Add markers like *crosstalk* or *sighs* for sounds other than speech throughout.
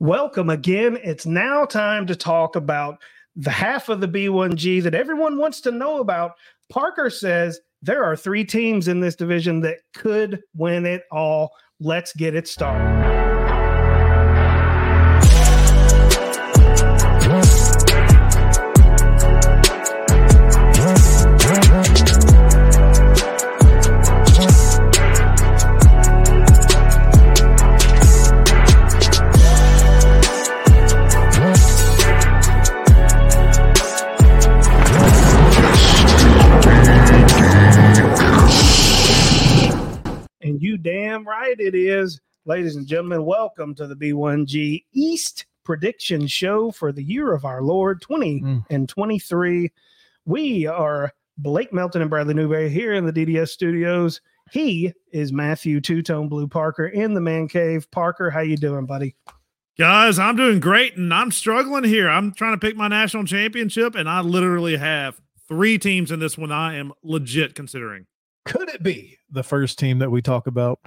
Welcome again. It's now time to talk about the half of the B1G that everyone wants to know about. Parker says there are three teams in this division that could win it all. Let's get it started. Damn right it is. Ladies and gentlemen, welcome to the B1G East prediction show for the year of our Lord 20 Mm. and 23. We are Blake Melton and Bradley Newberry here in the DDS studios. He is Matthew Two Tone Blue Parker in the man cave. Parker, how you doing, buddy? Guys, I'm doing great and I'm struggling here. I'm trying to pick my national championship, and I literally have three teams in this one I am legit considering. could it be the first team that we talk about?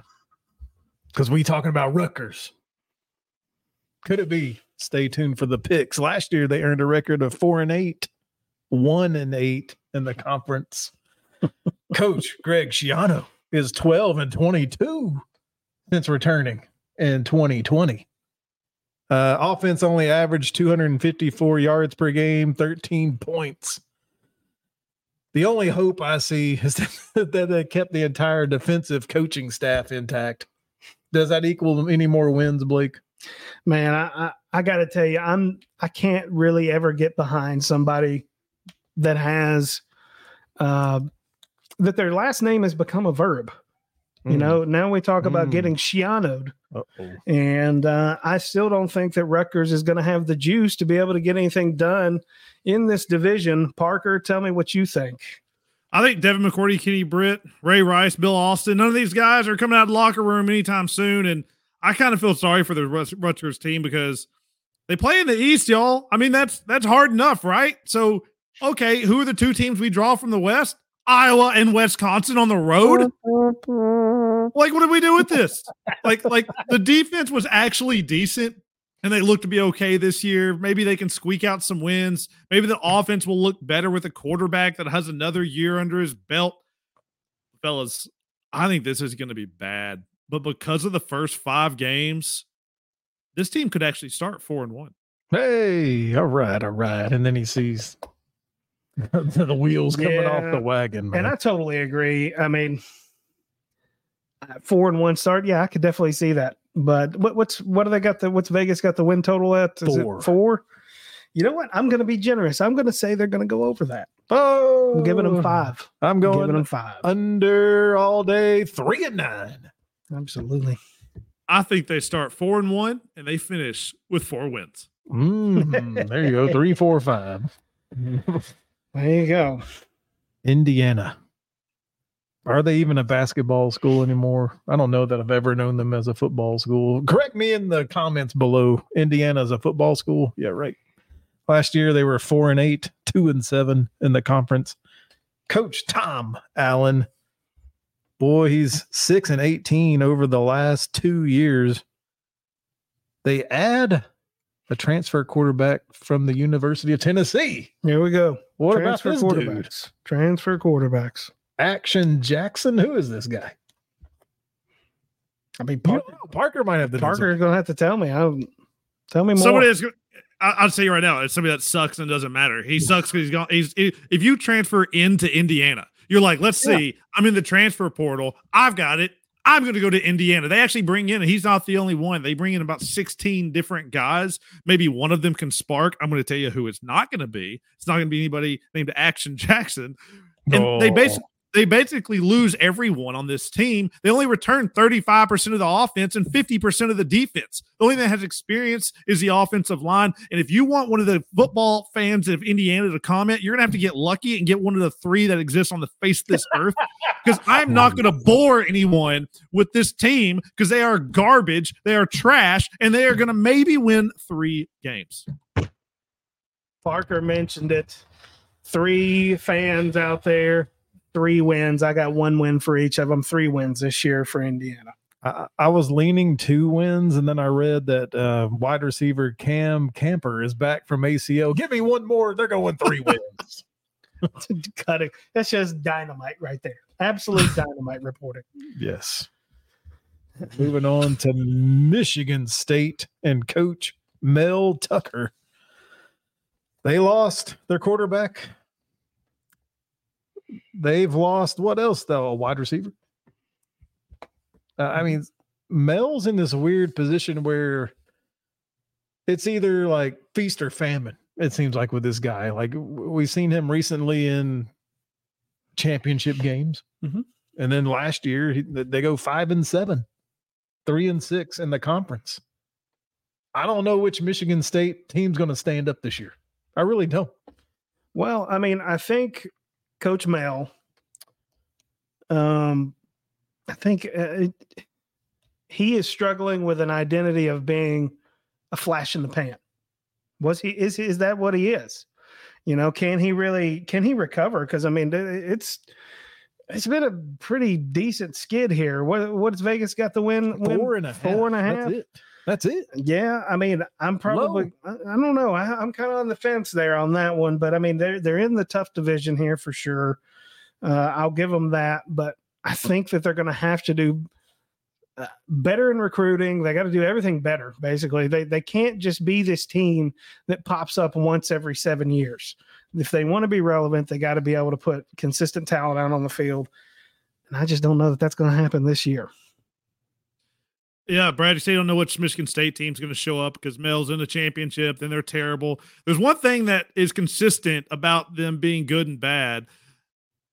Because we talking about Rutgers. Could it be? Stay tuned for the picks. Last year they earned a record of four and eight, one and eight in the conference. *laughs* Coach Greg Schiano is 12 and 22 since returning in 2020. Uh, offense only averaged 254 yards per game, 13 points. The only hope I see is that, *laughs* that they kept the entire defensive coaching staff intact. Does that equal any more wins, Blake? Man, I I, I got to tell you, I'm I can't really ever get behind somebody that has uh, that their last name has become a verb. You Mm. know, now we talk about Mm. getting Schianoed, and uh, I still don't think that Rutgers is going to have the juice to be able to get anything done in this division. Parker, tell me what you think. I think Devin McCourty, Kenny Britt, Ray Rice, Bill Austin, none of these guys are coming out of the locker room anytime soon. And I kind of feel sorry for the Rutgers team because they play in the East, y'all. I mean, that's that's hard enough, right? So, okay, who are the two teams we draw from the West? Iowa and Wisconsin on the road. *laughs* Like, what did we do with this? Like, like the defense was actually decent and they look to be okay this year. Maybe they can squeak out some wins. Maybe the offense will look better with a quarterback that has another year under his belt. Fellas, I think this is going to be bad. But because of the first five games, this team could actually start four and one. Hey, all right, all right. And then he sees *laughs* the wheels coming off the wagon. Man. And I totally agree. I mean, uh, four and one start. Yeah, I could definitely see that. But what, what's what do they got? The what's Vegas got the win total at? Is Four. it four? You know what? I'm going to be generous. I'm going to say they're going to go over that. oh, I'm giving them five. I'm I'm going giving them five. under all day, three and nine. Absolutely. I think they start four and one and they finish with four wins. Mm, there you go, three, four, five. *laughs* There you go. Indiana. Are they even a basketball school anymore? I don't know that I've ever known them as a football school. Correct me in the comments below. Indiana is a football school. Yeah, right. Last year they were four and eight, two and seven in the conference. Coach Tom Allen. Boy, he's six and 18 over the last two years. They add a transfer quarterback from the University of Tennessee. Here we go. What Transfer about this dude? quarterbacks? Transfer quarterbacks. Action Jackson. Who is this guy? I mean, Parker, don't know. Parker might have the Parker's going to have to tell me. I don't, tell me more. Somebody that's gonna- I, I'll tell you right now, it's somebody that sucks and doesn't matter. He sucks because he's gone. He's if you transfer into Indiana, you're like, let's Yeah. see, I'm in the transfer portal. I've got it. I'm going to go to Indiana. They actually bring in, he's not the only one. They bring in about 16 different guys. Maybe one of them can spark. I'm going to tell you who it's not going to be. It's not going to be anybody named Action Jackson. And they Oh. basically they basically lose everyone on this team. They only return 35% of the offense and 50% of the defense. The only thing that has experience is the offensive line. And if you want one of the football fans of Indiana to comment, you're gonna have to get lucky and get one of the three that exists on the face of this earth. Because *laughs* I'm not gonna bore anyone with this team because they are garbage, they are trash, and they are gonna maybe win three games. Parker mentioned it. Three fans out there, three wins. I got one win for each of them. Three wins this year for Indiana. I, I was leaning two wins, and then I read that uh, wide receiver Cam Camper is back from ACL. Give me one more. They're going three *laughs* wins. *laughs* Cut it. That's just dynamite right there. Absolute *laughs* dynamite reporting. Yes. Moving on to Michigan State and coach Mel Tucker. They lost their quarterback. They've lost what else though? A wide receiver. Uh, I mean, Mel's in this weird position where it's either like feast or famine. It seems like with this guy, like we've seen him recently in championship games, Mhm. and then last year he, they go five and seven, three and six in the conference. I don't know which Michigan State team's going to stand up this year. I really don't. Well, I mean, I think Coach Mel, um, I think uh, it, he is struggling with an identity of being a flash in the pan. Was he? Is is that what he is? You know, can he really? Can he recover? Because I mean, it's it's been a pretty decent skid here. What what's Vegas got the win? Four win? Four and a half. four and a half? That's it. Yeah, I mean, I'm probably I, I don't know. I, I'm kind of on the fence there on that one, but I mean, they're they're in the tough division here for sure. Uh, I'll give them that, but I think that they're going to have to do uh, better in recruiting. They got to do everything better. Basically, they they can't just be this team that pops up once every seven years. If they want to be relevant, they got to be able to put consistent talent out on the field. And I just don't know that that's going to happen this year. Yeah, Brad, you say you don't know which Michigan State team's going to show up because Mel's in the championship, then they're terrible. There's one thing that is consistent about them being good and bad.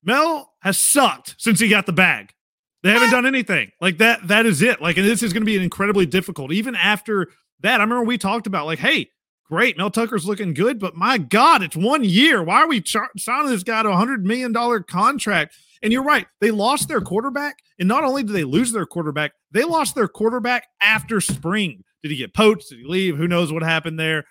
Mel has sucked since he got the bag. They haven't done anything. Like that, that is it. Like, and this is going to be incredibly difficult. Even after that, I remember we talked about, like, hey, great, Mel Tucker's looking good, but my God, it's one year. Why are we signing this guy to a $100 million contract? And you're right. They lost their quarterback. And not only did they lose their quarterback, they lost their quarterback after spring. Did he get poached? Did he leave? Who knows what happened there?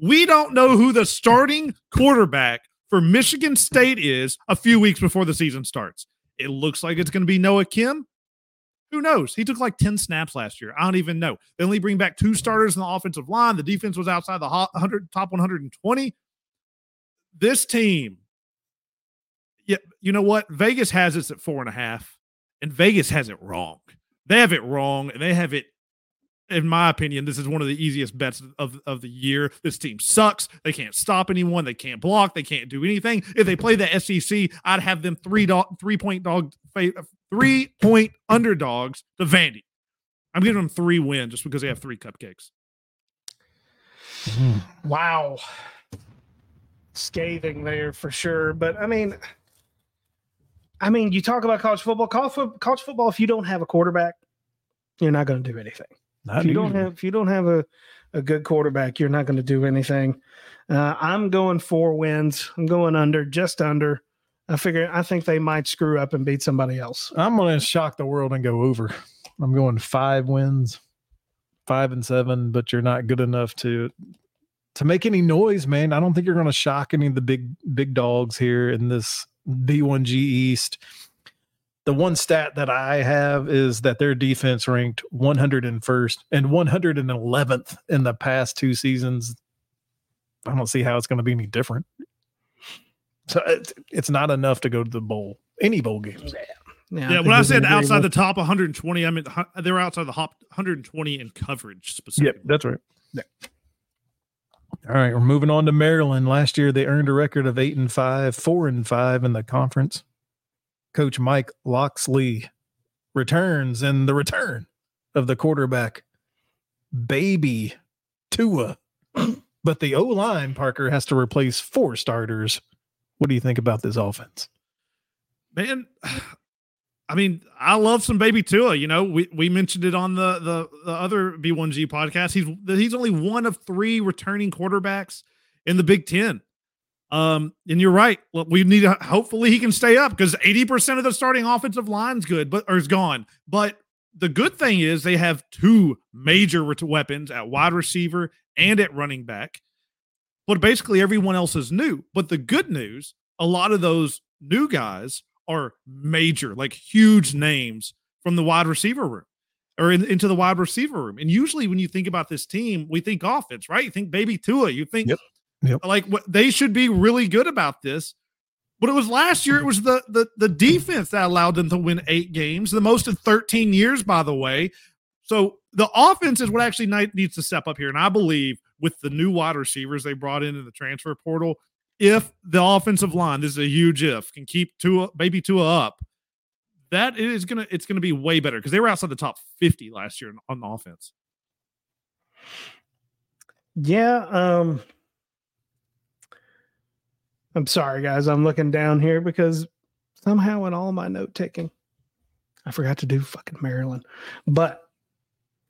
We don't know who the starting quarterback for Michigan State is a few weeks before the season starts. It looks like it's going to be Noah Kim. Who knows? He took like 10 snaps last year. I don't even know. They only bring back two starters in the offensive line. The defense was outside the 100, top 120. This team, yeah, you know what? Vegas has us at four and a half, and Vegas has it wrong. They have it wrong, and they have it. In my opinion, this is one of the easiest bets of, of the year. This team sucks. They can't stop anyone. They can't block. They can't do anything. If they play the SEC, I'd have them three dog, three point dog, three point underdogs to Vandy. I'm giving them three wins just because they have three cupcakes. Wow. Scathing there for sure. But I mean, I mean, you talk about college football. College, football, if you don't have a quarterback, you're not going to do anything. Not if you don't have if you don't have a, a good quarterback, you're not going to do anything. Uh, I'm going four wins. I'm going under, just under. I figure I think they might screw up and beat somebody else. I'm going to shock the world and go over. I'm going five wins, five and seven, but you're not good enough to to make any noise, man. I don't think you're going to shock any of the big big dogs here in this B1G East. The one stat that I have is that their defense ranked 101st and 111th in the past two seasons. I don't see how it's going to be any different. So uh, it's, it's not enough to go to the bowl, any bowl games. Yeah, Yeah, when I they're said outside the top 120, I mean they're outside the top 120 in coverage specifically. that's right. All right, we're moving on to Maryland. Last year they earned a record of eight and five, four and five in the conference. Coach Mike Locksley returns, and the return of the quarterback, baby Tua. *clears throat* but the O line, Parker, has to replace four starters. What do you think about this offense? man. I mean, I love some baby Tua. You know, we, we mentioned it on the, the the other B1G podcast. He's he's only one of three returning quarterbacks in the Big Ten. Um, and you're right. We need to hopefully he can stay up because 80% of the starting offensive line's good, but or is gone. But the good thing is they have two major weapons at wide receiver and at running back. But basically everyone else is new. But the good news, a lot of those new guys are major, like huge names from the wide receiver room. or in, into the wide receiver room. And usually, when you think about this team, we think offense, right? You think baby Tua. You think Yep. Yep. like what they should be really good about this. But it was last year. It was the the the defense that allowed them to win eight games, the most in 13 years, by the way. So the offense is what actually needs to step up here. And I believe with the new wide receivers they brought in in the transfer portal, if the offensive line, this is a huge if, can keep Tua, baby Tua up, that is gonna it's gonna be way better because they were outside the top 50 last year on the offense. Yeah. Um, I'm sorry, guys. I'm looking down here because somehow in all my note taking, I forgot to do fucking Maryland. But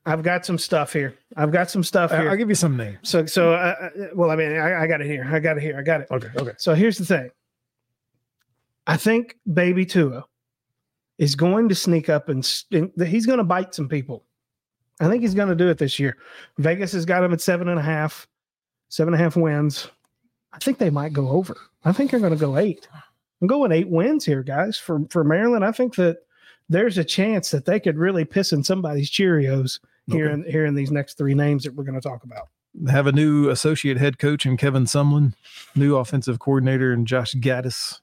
I've got some stuff here. I've got some stuff here. I'll give you some names. so, so, uh, uh, well, I mean, I, I got it here. I got it here. I got it. Okay. Okay. So here's the thing. I think Baby Tua is going to sneak up and, and he's going to bite some people. I think he's going to do it this year. Vegas has got him at seven and a half, seven and a half wins. I think they might go over. I think they're going to go eight. I'm going eight wins here, guys, for for Maryland. I think that there's a chance that they could really piss in somebody's Cheerios here Okay. in here in these next three names that we're going to talk about. Have a new associate head coach in Kevin Sumlin, new offensive coordinator in Josh Gaddis.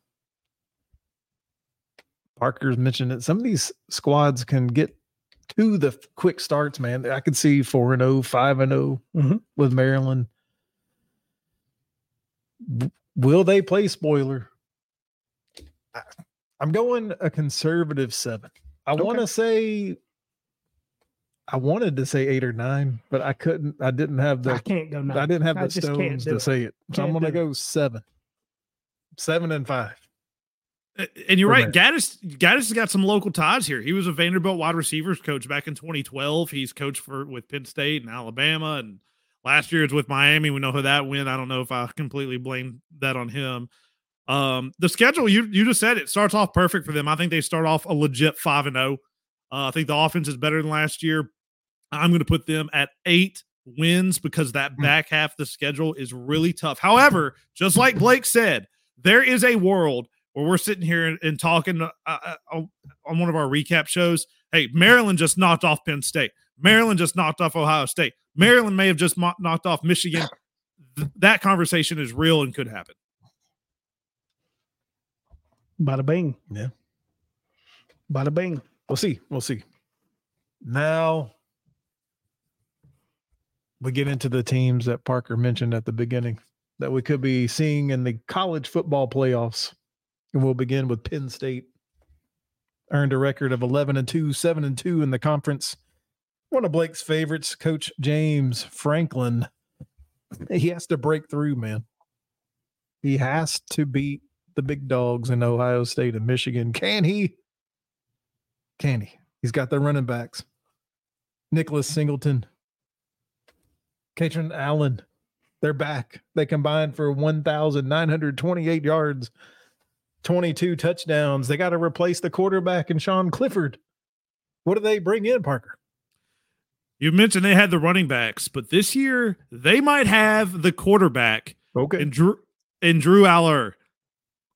Parker's mentioned that some of these squads can get to the quick starts, man. I could see 4 and 0, 5 and 0 Mhm. with Maryland. Will they play spoiler? I'm going a conservative 7. I Okay. want to say I wanted to say 8 or 9, but I couldn't I didn't have the I can't go nine. I didn't have I the stones to it. say it. So I'm gonna do it. go seven. Seven and five. And you're right. Gaddis Gaddis has got some local ties here. He was a Vanderbilt wide receivers coach back in 2012. He's coached for with Penn State and Alabama, and last year it's with Miami. We know how that went. I don't know if I completely blame that on him. Um, the schedule you you just said it starts off perfect for them. I think they start off a legit five and zero. Uh, I think the offense is better than last year. I'm going to put them at eight wins because that Hmm. back half of the schedule is really tough. However, just like Blake said, there is a world where we're sitting here and, and talking uh, uh, on on one of our recap shows. Hey, Maryland just knocked off Penn State. Maryland just knocked off Ohio State. Maryland may have just mo- knocked off Michigan. Th- that conversation is real and could happen. Bada bing. Yeah. Bada bing. We'll see. We'll see. Now we get into the teams that Parker mentioned at the beginning that we could be seeing in the college football playoffs. And we'll begin with Penn State. Earned a record of 11 and 2, 7 and 2 in the conference. One of Blake's favorites, Coach James Franklin. He has to break through, man. He has to beat the big dogs in Ohio State and Michigan. Can he? Can he? He's got the running backs. Nicholas Singleton, Kaytron Allen. They're back. They combined for 1,928 yards, 22 touchdowns. They got to replace the quarterback and Sean Clifford. What do they bring in, Parker? You mentioned they had the running backs, but this year they might have the quarterback Okay. and Drew and Drew Allar.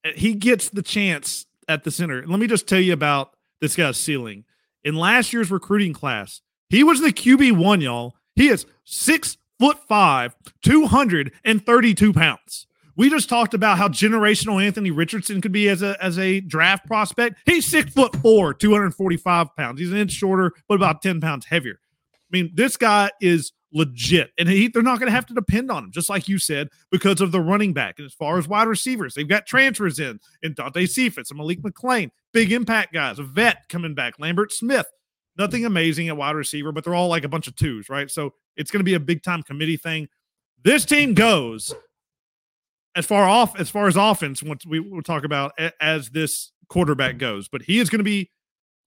Uh, He gets the chance at the center. Let me just tell you about this guy's ceiling. In last year's recruiting class, he was the QB one, y'all. He is six foot five, 232 pounds. We just talked about how generational Anthony Richardson could be as a as a draft prospect. He's six foot four, 245 pounds. He's an inch shorter, but about 10 pounds heavier. I mean, this guy is legit, and he, they're not going to have to depend on him, just like you said, because of the running back. And as far as wide receivers, they've got transfers in, and Dante Cephas and Malik McClain, big impact guys, a vet coming back, Lambert Smith. Nothing amazing at wide receiver, but they're all like a bunch of twos, right? So it's going to be a big time committee thing. This team goes as far off as far as offense. Once we will talk about as this quarterback goes, but he is going to be.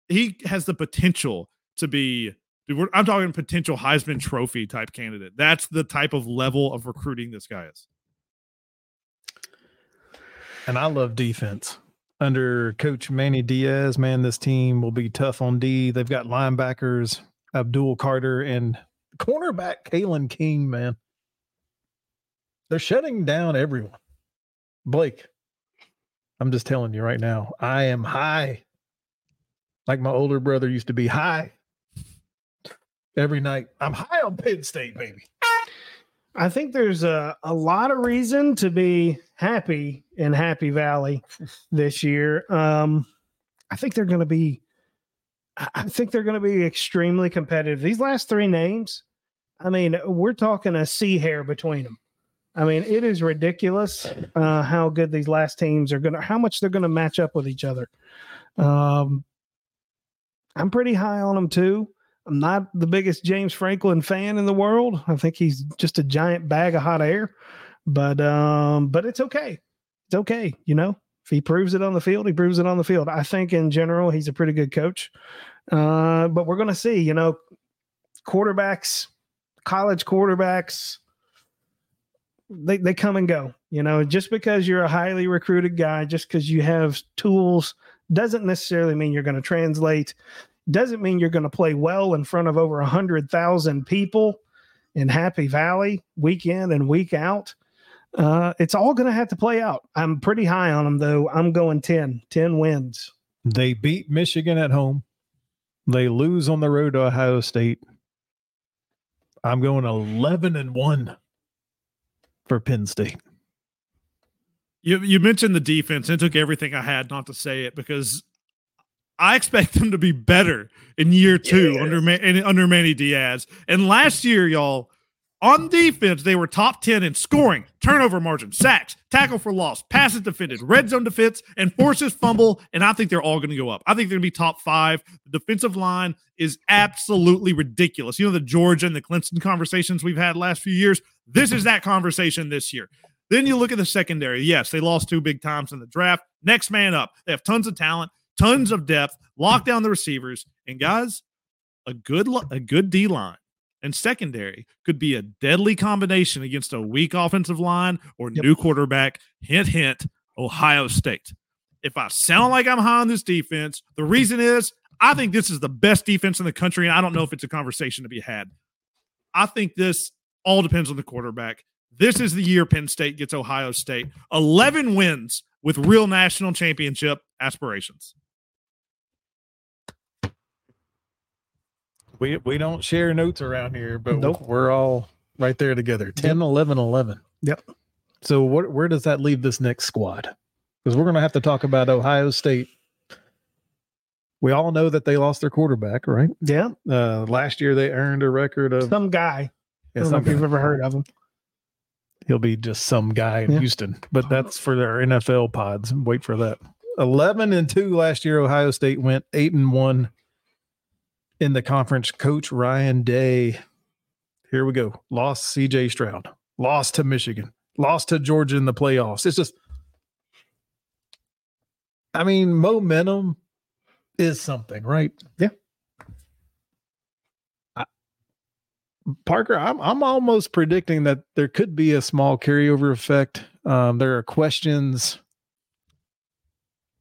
He has the potential to be Dude, I'm talking potential Heisman Trophy type candidate. That's the type of level of recruiting this guy is. And I love defense. Under Coach Manny Diaz, man, this team will be tough on D. They've got linebackers, Abdul Carter, and cornerback Kalen King, man. They're shutting down everyone. Blake, I'm just telling you right now, I am high. Like my older brother used to be high every night. I'm high on Penn State, baby. I think there's a, a lot of reason to be happy in Happy Valley this year. Um, I think they're going to be, I think they're going to be extremely competitive. These last three names, I mean, we're talking a sea hair between them. I mean, it is ridiculous uh, how good these last teams are going to, how much they're going to match up with each other. Um, I'm pretty high on them too. I'm not the biggest James Franklin fan in the world. I think he's just a giant bag of hot air. But um, but it's okay. It's okay, you know. If he proves it on the field, he proves it on the field. I think in general he's a pretty good coach. Uh, but we're gonna see, you know, quarterbacks, college quarterbacks, they they come and go. You know, just because you're a highly recruited guy, just because you have tools, doesn't necessarily mean you're going to translate. Doesn't mean you're going to play well in front of over a hundred thousand people in Happy Valley week in and week out. Uh, it's all going to have to play out. I'm pretty high on them though. I'm going 10, 10 wins. They beat Michigan at home. They lose on the road to Ohio State. I'm going 11 and 1 for Penn State. You you mentioned the defense and took everything I had not to say it because I expect them to be better in year two Yes. under Ma- and under Manny Diaz. And last year, y'all, on defense, they were top 10 in scoring, turnover margin, sacks, tackle for loss, passes defended, red zone defense, and forces fumble. And I think they're all going to go up. I think they're going to be top five. The defensive line is absolutely ridiculous. You know, the Georgia and the Clemson conversations we've had last few years. This is that conversation this year. Then you look at the secondary. Yes, they lost two big times in the draft. Next man up. They have tons of talent, tons of depth, lock down the receivers, and guys, a good a good D line and secondary could be a deadly combination against a weak offensive line or Yep. new quarterback. Hint, hint, Ohio State. If I sound like I'm high on this defense, the reason is I think this is the best defense in the country, and I don't know if it's a conversation to be had. I think this all depends on the quarterback. This is the year Penn State gets Ohio State. 11 wins with real national championship aspirations. We we don't share notes around here, but Nope. we're all right there together. 10, 11, 11. Yep. So what where does that leave this next squad? Because we're going to have to talk about Ohio State. We all know that they lost their quarterback, right? Yeah. Uh, last year they earned a record of Some guy. I yeah, don't know some if you've ever heard of him. he'll be just some guy in Yeah. Houston, but that's for their NFL pods. Wait for that. 11 and 2 last year Ohio State went 8 and 1 in the conference. Coach Ryan Day. Here we go. Lost CJ Stroud. Lost to Michigan. Lost to Georgia in the playoffs. It's just I mean, momentum is something, right? Yeah. I- Parker, I'm I'm almost predicting that there could be a small carryover effect. Um, there are questions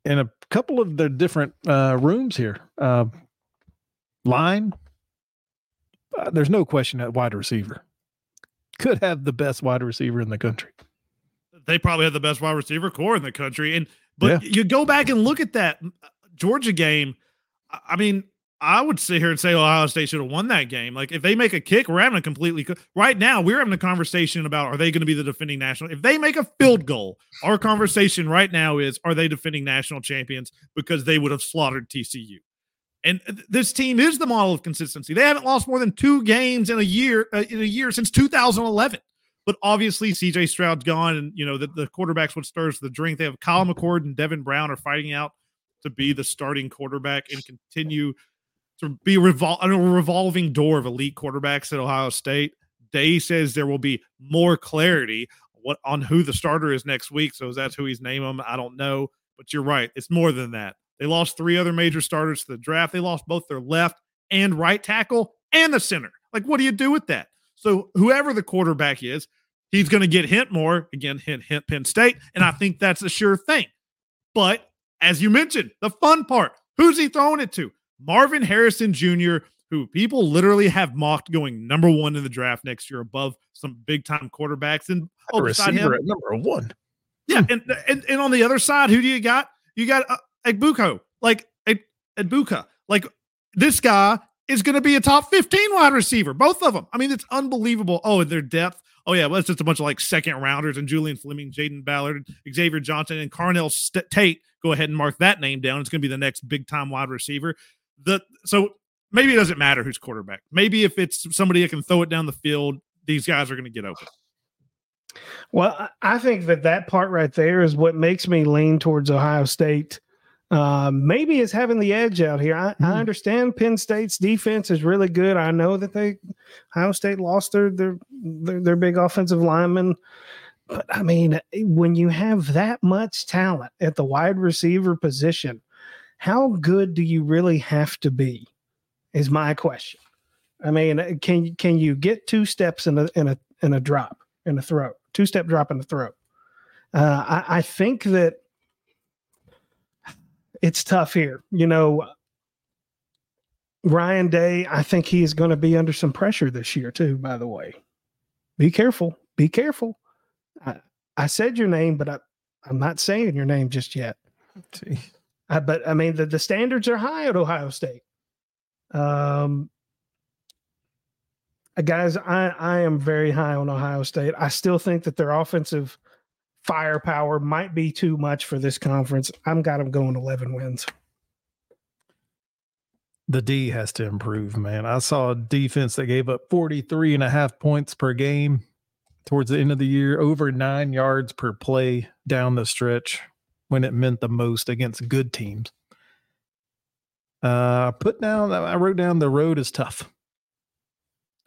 in a couple of the different uh, rooms here. Uh, line, uh, there's no question that wide receiver. Could have the best wide receiver in the country. They probably have the best wide receiver corps in the country. And but you go back and look at that uh, Georgia game. I- mean, I would sit here and say Ohio State should have won that game. Like if they make a kick, we're having a completely co- right now. We're having a conversation about are they going to be the defending national? If they make a field goal, our conversation right now is are they defending national champions because they would have slaughtered TCU. And this team is the model of consistency. They haven't lost more than two games in a year uh, in a year since 2011. But obviously, CJ Stroud's gone, and you know the, the quarterbacks what stirs the drink. They have Kyle McCord and Devin Brown are fighting out to be the starting quarterback and continue to be revol- a revolving door of elite quarterbacks at Ohio State. Day says there will be more clarity what on who the starter is next week. So that's who he's them. I don't know, but you're right. It's more than that. They lost three other major starters to the draft. They lost both their left and right tackle and the center. Like, what do you do with that? So whoever the quarterback is, he's going to get hint more. Again, hint, hint, Penn State. And I think that's a sure thing. But as you mentioned, the fun part, who's he throwing it to? Marvin Harrison Jr., who people literally have mocked going number one in the draft next year above some big time quarterbacks. And oh, beside him, receiver at number one. yeah, and, and and on the other side, who do you got? You got uh, Egbuka, like Ed, Edbuka. Like this guy is going to be a top 15 wide receiver. Both of them. I mean, it's unbelievable. Oh, and their depth. Oh, yeah. Well, it's just a bunch of like second rounders and Julian Fleming, Jayden Ballard, Xavier Johnson, and Carnell St- Tate. Go ahead and mark that name down. It's going to be the next big time wide receiver. The So maybe it doesn't matter who's quarterback. Maybe if it's somebody that can throw it down the field, these guys are going to get open. Well, I think that that part right there is what makes me lean towards Ohio State. Uh, maybe is having the edge out here. I, mm. I, understand Penn State's defense is really good. I know that they Ohio State lost their their their, their big offensive lineman, but I mean, when you have that much talent at the wide receiver position, how good do you really have to be? Is my question. I mean, can can you get two steps in a in a in a drop in a throw? two step drop in the throat. Uh, I, I think that it's tough here. You know, Ryan Day, I think he is going to be under some pressure this year, too, by the way. Be careful. Be careful. I, I said your name, but I, I'm not saying your name just yet. I, but I mean, the, the standards are high at Ohio State. Um, guys, I, I am very high on Ohio State. I still think that their offensive firepower might be too much for this conference. I'm got them going 11 wins. The D has to improve, man. I saw a defense that gave up 43 and a half points per game towards the end of the year, over nine yards per play down the stretch when it meant the most against good teams. Uh, put down, I wrote down the road is tough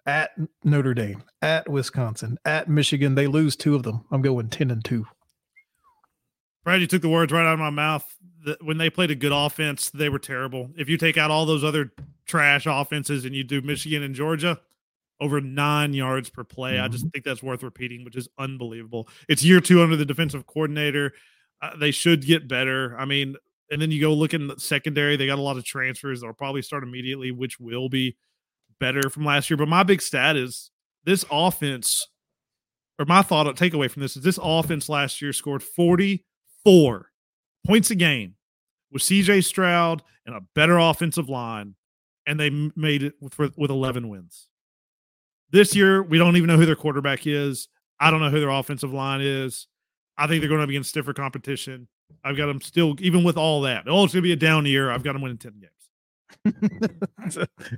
at Notre Dame, at Wisconsin, at Michigan. They lose two of them. I'm going 10 and 2. Brad, you took the words right out of my mouth. When they played a good offense, they were terrible. If you take out all those other trash offenses and you do Michigan and Georgia, over nine yards per play. Mm-hmm. I just mm-hmm. think that's worth repeating, which is unbelievable. It's year two under the defensive coordinator. Uh, they should get better. I mean, and then you go look in the secondary, they got a lot of transfers. They'll probably start immediately, which will be better from last year. But my big stat is this offense, or my thought takeaway from this is this offense last year scored 44 points a game with CJ Stroud and a better offensive line, and they made it with, with 11 wins. This year, we don't even know who their quarterback is. I don't know who their offensive line is. I think they're going to be in stiffer competition. I've got them still, even with all that. Oh, it's going to be a down year. I've got them winning 10 games. *laughs*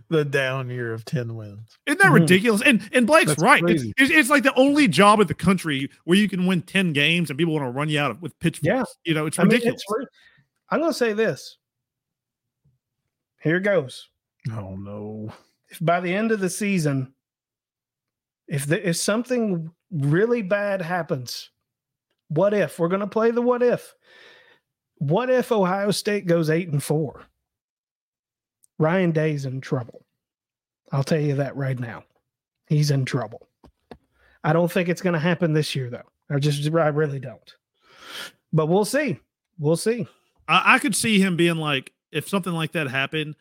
the down year of 10 wins. Isn't that ridiculous? And and Blake's That's right. It's, it's, it's, like the only job in the country where you can win 10 games and people want to run you out with pitchforks. Yeah. You know, it's ridiculous. I mean, it's, I'm going to say this. Here goes. Oh, no. If by the end of the season, if, the, if something really bad happens, what if? We're going to play the what if. What if Ohio State goes eight and four? Ryan Day's in trouble. I'll tell you that right now. He's in trouble. I don't think it's going to happen this year, though. I just, I really don't. But we'll see. We'll see. I, I could see him being like, if something like that happened,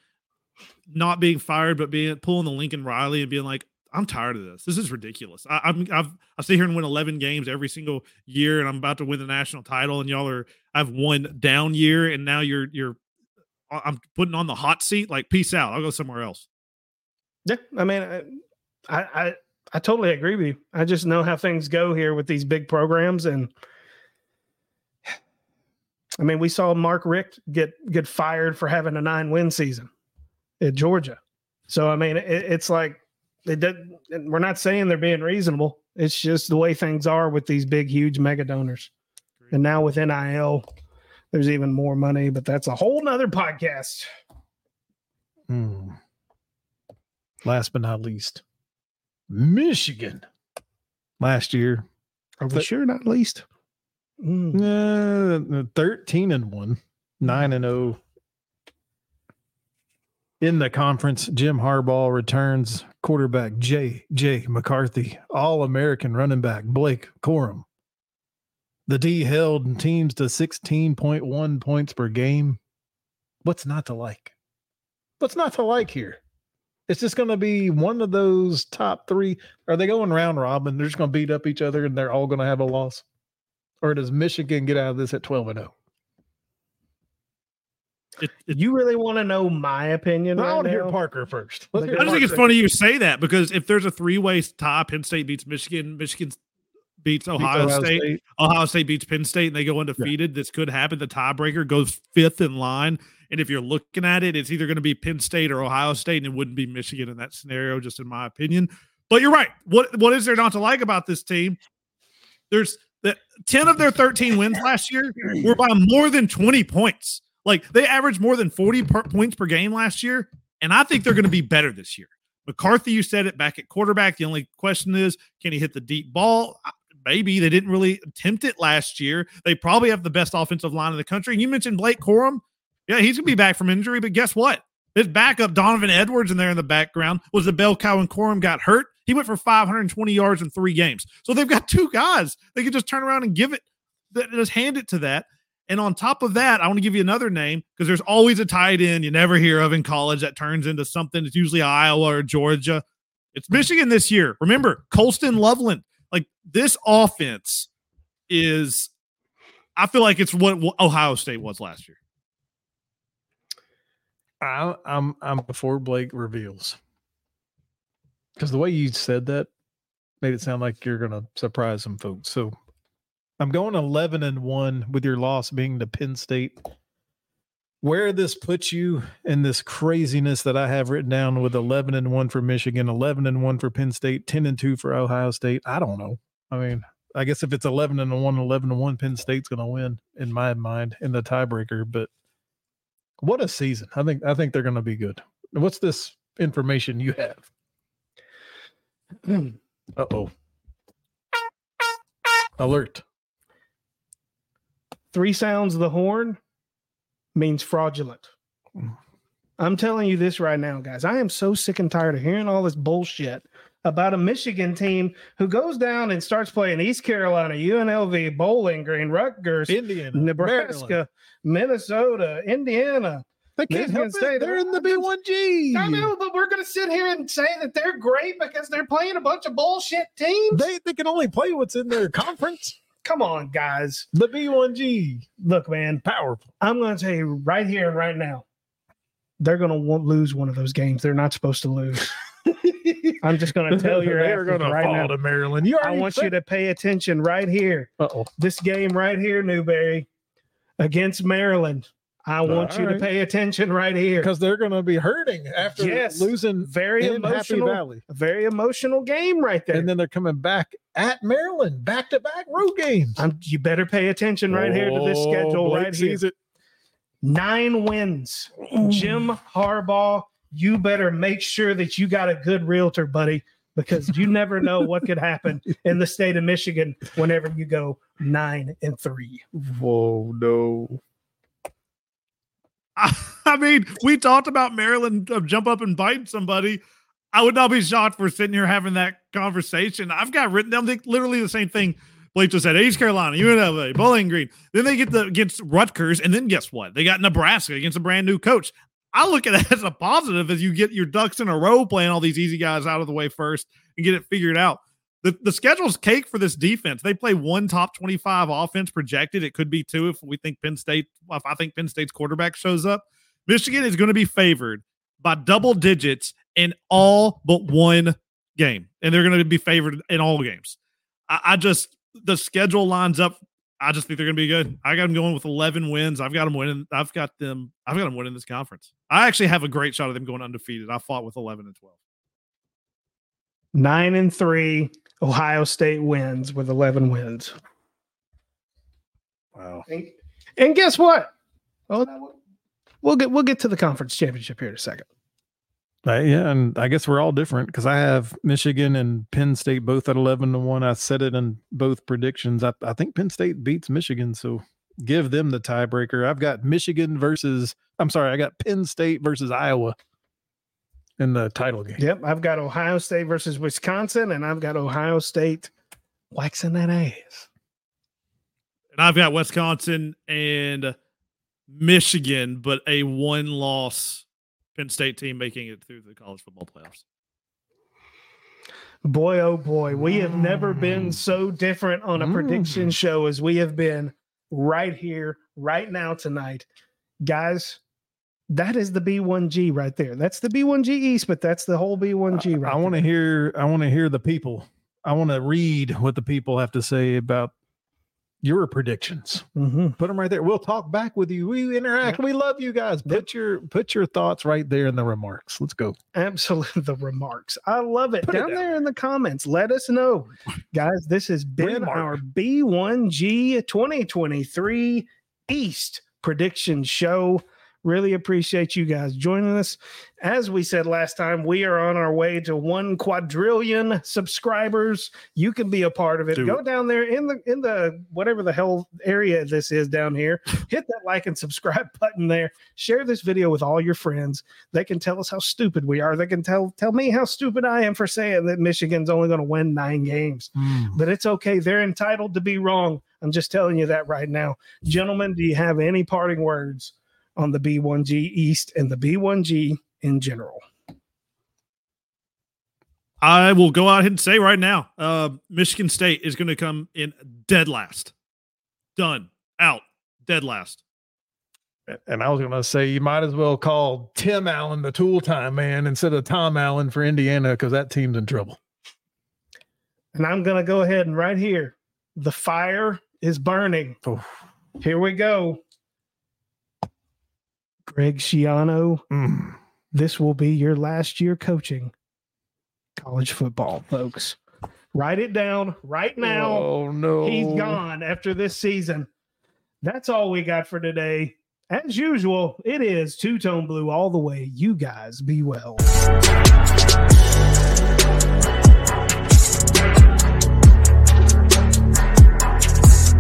not being fired, but being pulling the Lincoln Riley and being like, I'm tired of this. This is ridiculous. I, I'm I've I sit here and win 11 games every single year, and I'm about to win the national title, and y'all are I've won down year, and now you're you're I'm putting on the hot seat. Like, peace out. I'll go somewhere else. Yeah, I mean, uh, I, I I totally agree with you. I just know how things go here with these big programs, and *sighs* I mean, we saw Mark Richt get get fired for having a nine win season at Georgia. So I mean, it, it's like it did, we're not saying they're being reasonable. It's just the way things are with these big, huge mega donors, and now with NIL, there's even more money, but that's a whole nother podcast. Hmm. Last but not least, Michigan. Last year. Are we th- sure not least? Mm. Uh, 13 and 1, 9 and 0. In the conference, Jim Harbaugh returns quarterback J. J. McCarthy, All American running back Blake Corum, the D held teams to 16.1 points per game. What's not to like? What's not to like here? It's just going to be one of those top three. Are they going round robin? They're just going to beat up each other and they're all going to have a loss? Or does Michigan get out of this at 12 and 0? It, it, You really want to know my opinion? I want to hear? Parker first. Let's hear I just think it's funny you say that because if there's a three way tie, Penn State beats Michigan, Michigan beats Ohio, State, Ohio State beats Penn State, and they go undefeated. This could happen. The tiebreaker goes fifth in line. And if you're looking at it, it's either going to be Penn State or Ohio State, and it wouldn't be Michigan in that scenario, just in my opinion. But you're right. What what is there not to like about this team? There's the 10 of their 13 wins last year were by more than 20 points. Like they averaged more than 40 per, points per game last year. And I think they're going to be better this year. McCarthy, you said it back at quarterback. The only question is, can he hit the deep ball? Uh, Maybe they didn't really attempt it last year. They probably have the best offensive line in the country. You mentioned Blake Corum. Yeah, he's gonna be back from injury, but guess what? His backup, Donovan Edwards, in there in the background, was the bell cow and Corum got hurt. He went for 520 yards in three games. So they've got *laughs* two guys. They could just turn around and give it, just hand it to that. And on top of that, I want to give you another name because there's always a tight end you never hear of in college that turns into something. It's usually Iowa or Georgia. It's Michigan this year. Remember, Colston Loveland. Like this offense is, I feel like it's what Ohio State was last year. I, I'm I'm before Blake reveals because the way you said that made it sound like you're gonna surprise some folks. So I'm going 11 and one with your loss being to Penn State. Where this puts you in this craziness that I have written down with 11 and one for Michigan, 11 and one for Penn State, 10 and two for Ohio State. I don't know. I mean, I guess if it's 11 and one, 11 and one, Penn State's going to win in my mind in the tiebreaker. But what a season! I think I think they're going to be good. What's this information you have? *clears throat* Uh oh! Alert! Three sounds of the horn means fraudulent. I'm telling you this right now, guys. I am so sick and tired of hearing all this bullshit about a Michigan team who goes down and starts playing East Carolina, UNLV, Bowling Green, Rutgers, Indiana, Nebraska, Minnesota, Indiana. They can't Michigan help State, it. They're in the B1G. I know, but we're going to sit here and say that they're great because they're playing a bunch of bullshit teams. They they can only play what's in their conference. Come on, guys. The B1G, Look, man, powerful. I'm going to tell you right here and right now, they're going to lose one of those games. They're not supposed to lose. *laughs* I'm just going to tell you *laughs* they're going to right fall now. to Maryland. You I want you to pay attention right here. Uh oh. This game right here, Newberry, against Maryland. I want All you to pay attention right here. Because they're going to be hurting after Yes. losing Very in Happy emotional, Valley. a very emotional game right there. And then they're coming back at Maryland, back to back road games. I'm, you better pay attention right here to this Oh, schedule Blake right here. it. Nine wins. Jim Harbaugh, you better make sure that you got a good realtor, buddy, because you never know what could happen in the state of Michigan whenever you go nine and three. Whoa, no. *laughs* I mean, we talked about Maryland uh, jump up and bite somebody. I would not be shocked for sitting here having that conversation. I've got written down literally the same thing Blake just said. East Carolina, UNLV, Bowling Green. Then they get the against Rutgers, and then guess what? They got Nebraska against a brand new coach. I look at it *laughs* as a positive as you get your ducks in a row playing all these easy guys out of the way first and get it figured out. The, the schedule's cake for this defense. They play one top 25 offense projected. It could be two if we think Penn State, if I think Penn State's quarterback shows up. Michigan is going to be favored by double digits in all but one game, and they're going to be favored in all games. I, I just the schedule lines up. I just think they're going to be good. I got them going with 11 wins. I've got them winning. I've got them. I've got them winning this conference. I actually have a great shot of them going undefeated. I fought with 11 and 12. Nine and three. Ohio State wins with 11 wins. Wow. And, and guess what? Well, we'll get we'll get to the conference championship here in a second. Uh, yeah, and I guess we're all different because I have Michigan and Penn State both at eleven to one. I said it in both predictions. I, I think Penn State beats Michigan, so give them the tiebreaker. I've got Michigan versus I'm sorry, I got Penn State versus Iowa in the title game. Yep, I've got Ohio State versus Wisconsin, and I've got Ohio State waxing that ass. And I've got Wisconsin and Michigan, but a one loss Penn State team making it through the college football playoffs. Boy, oh boy, we have never been Mm. so different on a prediction Mm. show as we have been right here, right now, tonight. Guys, That is the B1G right there. That's the B1G East, but that's the whole B1G right I want to hear. I want to hear the people. I want to read what the people have to say about your predictions. Mhm. Put them right there. We'll talk back with you. We interact. We love you guys. Put your put your thoughts right there in the remarks. Let's go. Absolutely. *laughs* The remarks. I love it. Put it Down down. there in the comments, let us know. Guys, this has been Remark. our B1G 2023 East prediction show. Really appreciate you guys joining us. As we said last time, we are on our way to one quadrillion subscribers. You can be a part of it. Do Go it. down there in the in the whatever the hell area this is down here. *laughs* Hit that like and subscribe *laughs* button there. Share this video with all your friends. They can tell us how stupid we are. They can tell tell me how stupid I am for saying that Michigan's only going to win nine games. Hmm. But it's okay. They're entitled to be wrong. I'm just telling you that right now. Gentlemen, do you have any parting words on the B1G East and the B1G in general? I will go out and say right now, uh, Michigan State is going to come in dead last. Done. Out. Dead last. And I was going to say you might as well call Tim Allen the tool time man instead of Tom Allen for Indiana because that team's in trouble. And I'm going to go ahead and right here, the fire is burning. Oh. Here we go. Greg Schiano, Mm. this will be your last year coaching college football, folks. Write it down right now. Oh no, He's gone after this season. That's all we got for today. As usual, it is two tone blue all the way. You guys be well.